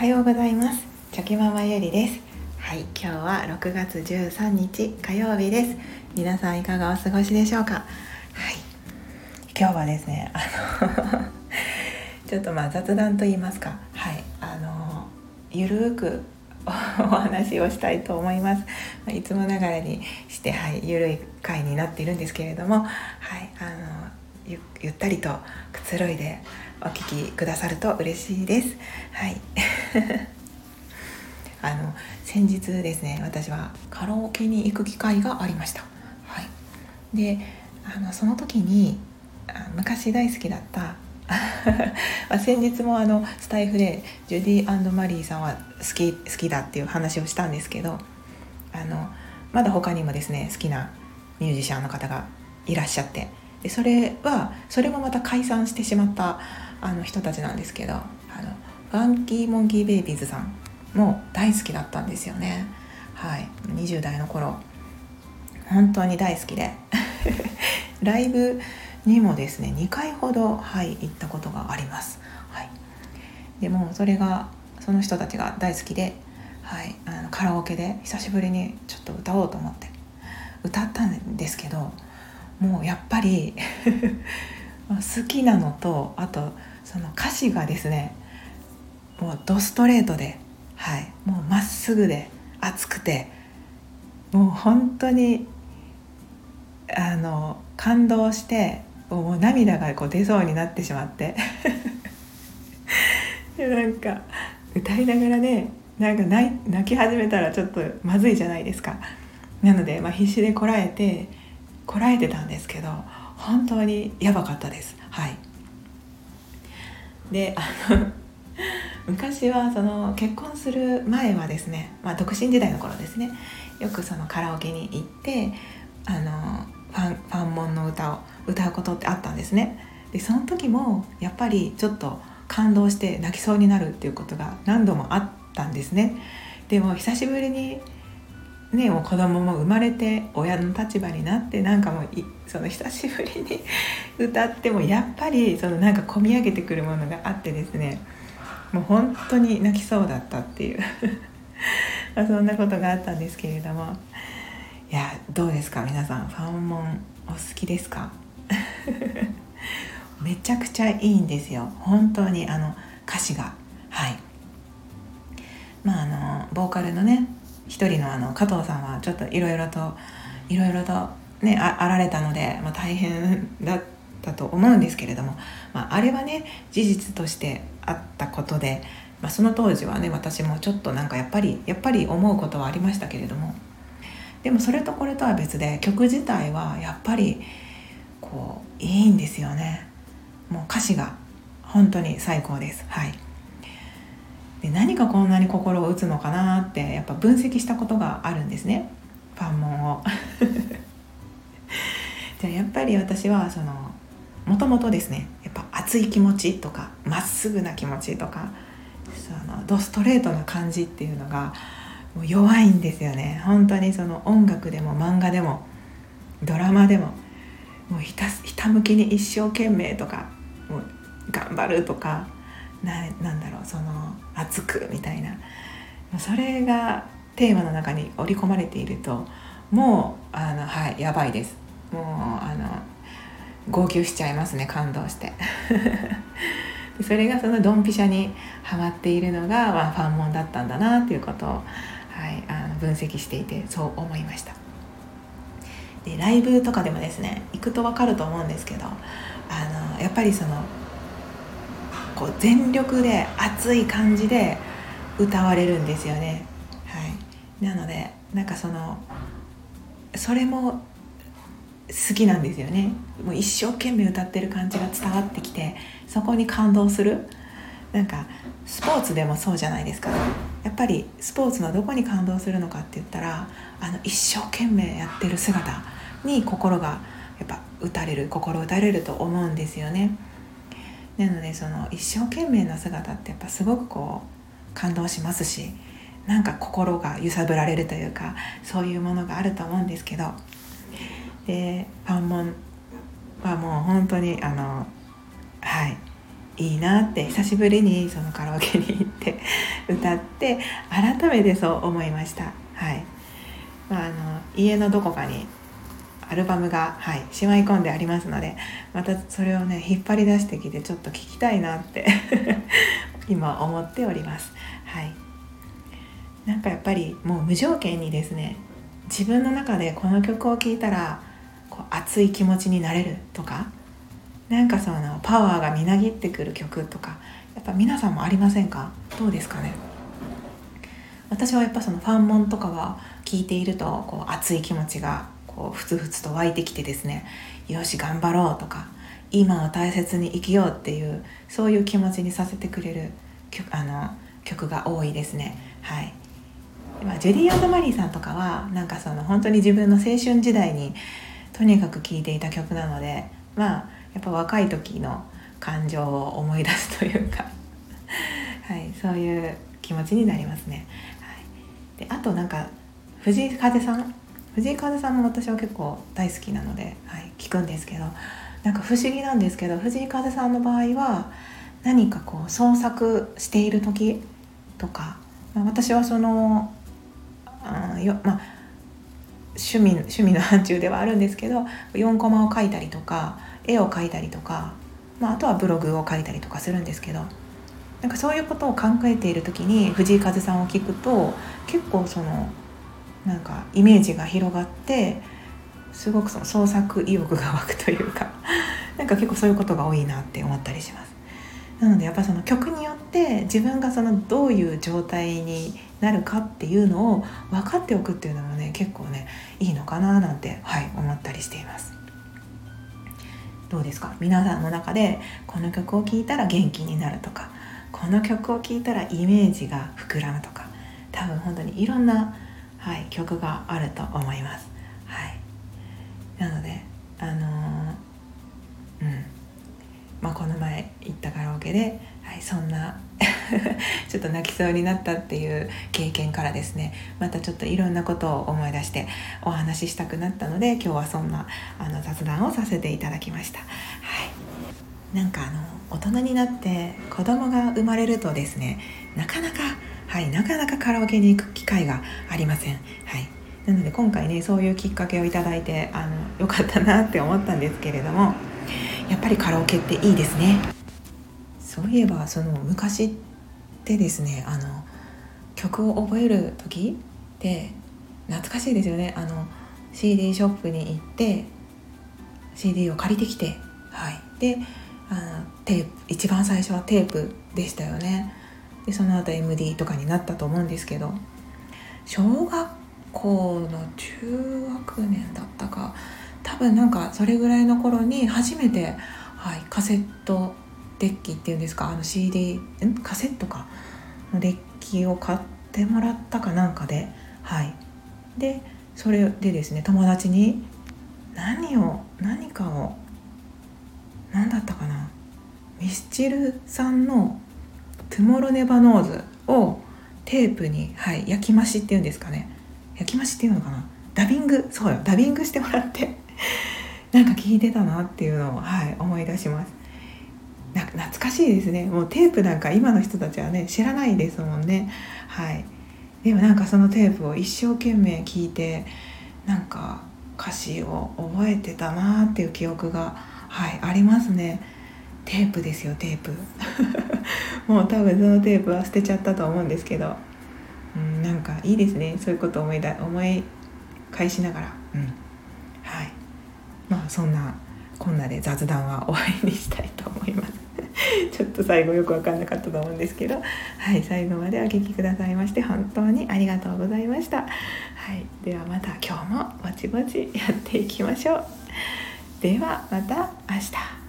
はようございます。チョキママゆりです。はい今日は6月13日火曜日です。皆さんいかがお過ごしでしょうか？はい。今日はですねあの ちょっとまあ雑談と言いますか。はいあのゆるーくお話をしたいと思います。いつもながらにしてはいゆるい回になっているんですけれども。はいあのゆゆったりとくつろいでお聞きくださると嬉しいです。はい あの先日ですね私はカラオケに行く機会がありました。はい、であのその時に昔大好きだった 先日もあのスタイフでジュディマリーさんは好き好きだっていう話をしたんですけどあのまだ他にもですね好きなミュージシャンの方がいらっしゃってでそれはそれもまた解散してしまったあの人たちなんですけどあのファンキーモンキーベイビーズさんも大好きだったんですよね。はい。20代の頃。本当に大好きで。ライブにもですね2回ほど、はい、行ったことがあります、はい、でもそれがその人たちが大好きで、はい、あのカラオケで久しぶりにちょっと歌おうと思って歌ったんですけどもうやっぱり 好きなのとあとその歌詞がですねもうドストレートで、はい、もうまっすぐで熱くてもう本当にあの感動してもう涙がこう出そうになってしまって。でなんか歌いながらねなんか泣泣き始めたらちょっとまずいじゃないですか。なので、まあ、必死でこらえてこらえてたんですけど本当にやばかったです。はい。であの 昔はその結婚する前はですね、まあ、独身時代の頃ですねよくそのカラオケに行ってあのファンファンモンの歌を歌うことってあったんですね。でその時もやっぱりちょっと感動して泣きそうになるっていうことが何度もあったんですね。でも久しぶりにね、もう子供も生まれて親の立場になってなんかもうその久しぶりに 歌ってもやっぱりそのなんか込み上げてくるものがあってですね。もう本当に泣きそうだったっていう。そんなことがあったんですけれども。いやどうですか？皆さんファンモンお好きですか？めちゃくちゃいいんですよ。本当にあの歌詞が。はい。まああのボーカルのね一人のあの加藤さんはちょっといろいろといろいろとねあられたので、まあ、大変だったと思うんですけれども、まあ、あれはね事実としてあったことで、まあ、その当時はね私もちょっとなんかやっぱりやっぱり思うことはありましたけれどもでもそれとこれとは別で曲自体はやっぱりこういいんですよね。もう歌詞が本当に最高です。はい。で何がこんなに心を打つのかなってやっぱ分析したことがあるんですね。ファンモンを。じゃあやっぱり私はそのもともとですねやっぱ熱い気持ちとかまっすぐな気持ちとかそのドストレートな感じっていうのがもう弱いんですよね。本当にその音楽でも漫画でもドラマでももうひたひたむきに一生懸命とかもう頑張るとかななんだろうその熱くみたいな。それがテーマの中に織り込まれているともうあのはいやばいです。もうあの号泣しちゃいますね感動して。それがそのドンピシャにはまっているのが、まあ、ファンモンだったんだなっていうことを、はい、あの分析していてそう思いました。でライブとかでもですね行くと分かると思うんですけどあのやっぱりそのこう全力で熱い感じで歌われるんですよね。はい、なのでなんかそのそれも好きなんですよねもう一生懸命歌ってる感じが伝わってきてそこに感動するなんかスポーツでもそうじゃないですかやっぱりスポーツのどこに感動するのかって言ったらあの一生懸命やってる姿に心がやっぱ打たれる心打たれると思うんですよね。なのでその一生懸命な姿ってやっぱすごくこう感動しますしなんか心が揺さぶられるというかそういうものがあると思うんですけど。でファンモンはもう本当にあのはいいいなって久しぶりにそのカラオケに行って 歌って改めてそう思いました。はい、まあ、あの家のどこかにアルバムが、はい、しまい込んでありますのでまたそれをね引っ張り出してきてちょっと聞きたいなって 今思っております。はい。なんかやっぱりもう無条件にですね自分の中でこの曲を聴いたらこう熱い気持ちになれるとかなんかそのパワーがみなぎってくる曲とかやっぱ皆さんもありませんか？どうですかね？私はやっぱそのファンモンとかは聞いているとこう熱い気持ちがこうふつふつと湧いてきてですねよし頑張ろうとか今を大切に生きようっていうそういう気持ちにさせてくれる曲あの曲が多いですね。はい。ま、ジュディ・アンドマリーさんとかはなんかその本当に自分の青春時代にとにかく聴いていた曲なのでまあやっぱ若い時の感情を思い出すというか はい、そういう気持ちになりますね。はい、であとなんか藤井風さん藤井風さんも私は結構大好きなので、はい、聞くんですけどなんか不思議なんですけど藤井風さんの場合は何かこう創作している時とか、まあ、私はそのあよ、まあ、趣味趣味の範疇ではあるんですけど4コマを描いたりとか絵を描いたりとか、まあ、あとはブログを書いたりとかするんですけどなんかそういうことを考えている時に藤井風さんを聞くと結構そのなんかイメージが広がってすごくその創作意欲が湧くというか なんか結構そういうことが多いなって思ったりします。なのでやっぱその曲によって自分がそのどういう状態になるかっていうのを分かっておくっていうのもね結構ねいいのかななんてはい思ったりしています。どうですか？皆さんの中でこの曲を聴いたら元気になるとかこの曲を聴いたらイメージが膨らむとか多分本当にいろんな、はい、曲があると思います。はい、なのであのー、うんまあ、この前行ったカラオケで、はい、そんな ちょっと泣きそうになったっていう経験からですねまたちょっといろんなことを思い出してお話ししたくなったので今日はそんなあの雑談をさせていただきました。はい、なんかあの大人になって子供が生まれるとですねなかなかはいなかなかカラオケに行く機会がありません。はい。なので今回ねそういうきっかけをいただいてあのよかったなって思ったんですけれどもやっぱりカラオケっていいですね。そういえばその昔でですねあの曲を覚える時って懐かしいですよね。あの CD ショップに行って CD を借りてきてはい。であのテープ一番最初はテープでしたよね。でその後 MD とかになったと思うんですけど小学校の中学年だったか多分なんかそれぐらいの頃に初めて、はい、カセットデッキっていうんですかあの CD ん？カセットか。のデッキを買ってもらったかなんかで。はい。でそれでですね友達に何を何かを何だったかな。ミスチルさんの「 Tomorrow never knows」をテープに、はい、焼き増しっていうんですかね。焼き増しっていうのかな。ダビング。そうよ。ダビングしてもらって。なんか聞いてたなっていうのを、はい、思い出します。な懐かしいですね。もうテープなんか今の人たちはね知らないですもんね。はい。でもなんかそのテープを一生懸命聞いてなんか歌詞を覚えてたなっていう記憶がはいありますね。テープですよテープ。もう多分そのテープは捨てちゃったと思うんですけど、うん、なんかいいですね。そういうことを思いだ思い返しながら。うん。はい。まあそんなこんなで雑談は終わりにしたいと思います。ちょっと最後よく分かんなかったと思うんですけど。はい最後までお聴きくださいまして本当にありがとうございました。はい。ではまた今日もぼちぼちやっていきましょう。ではまた明日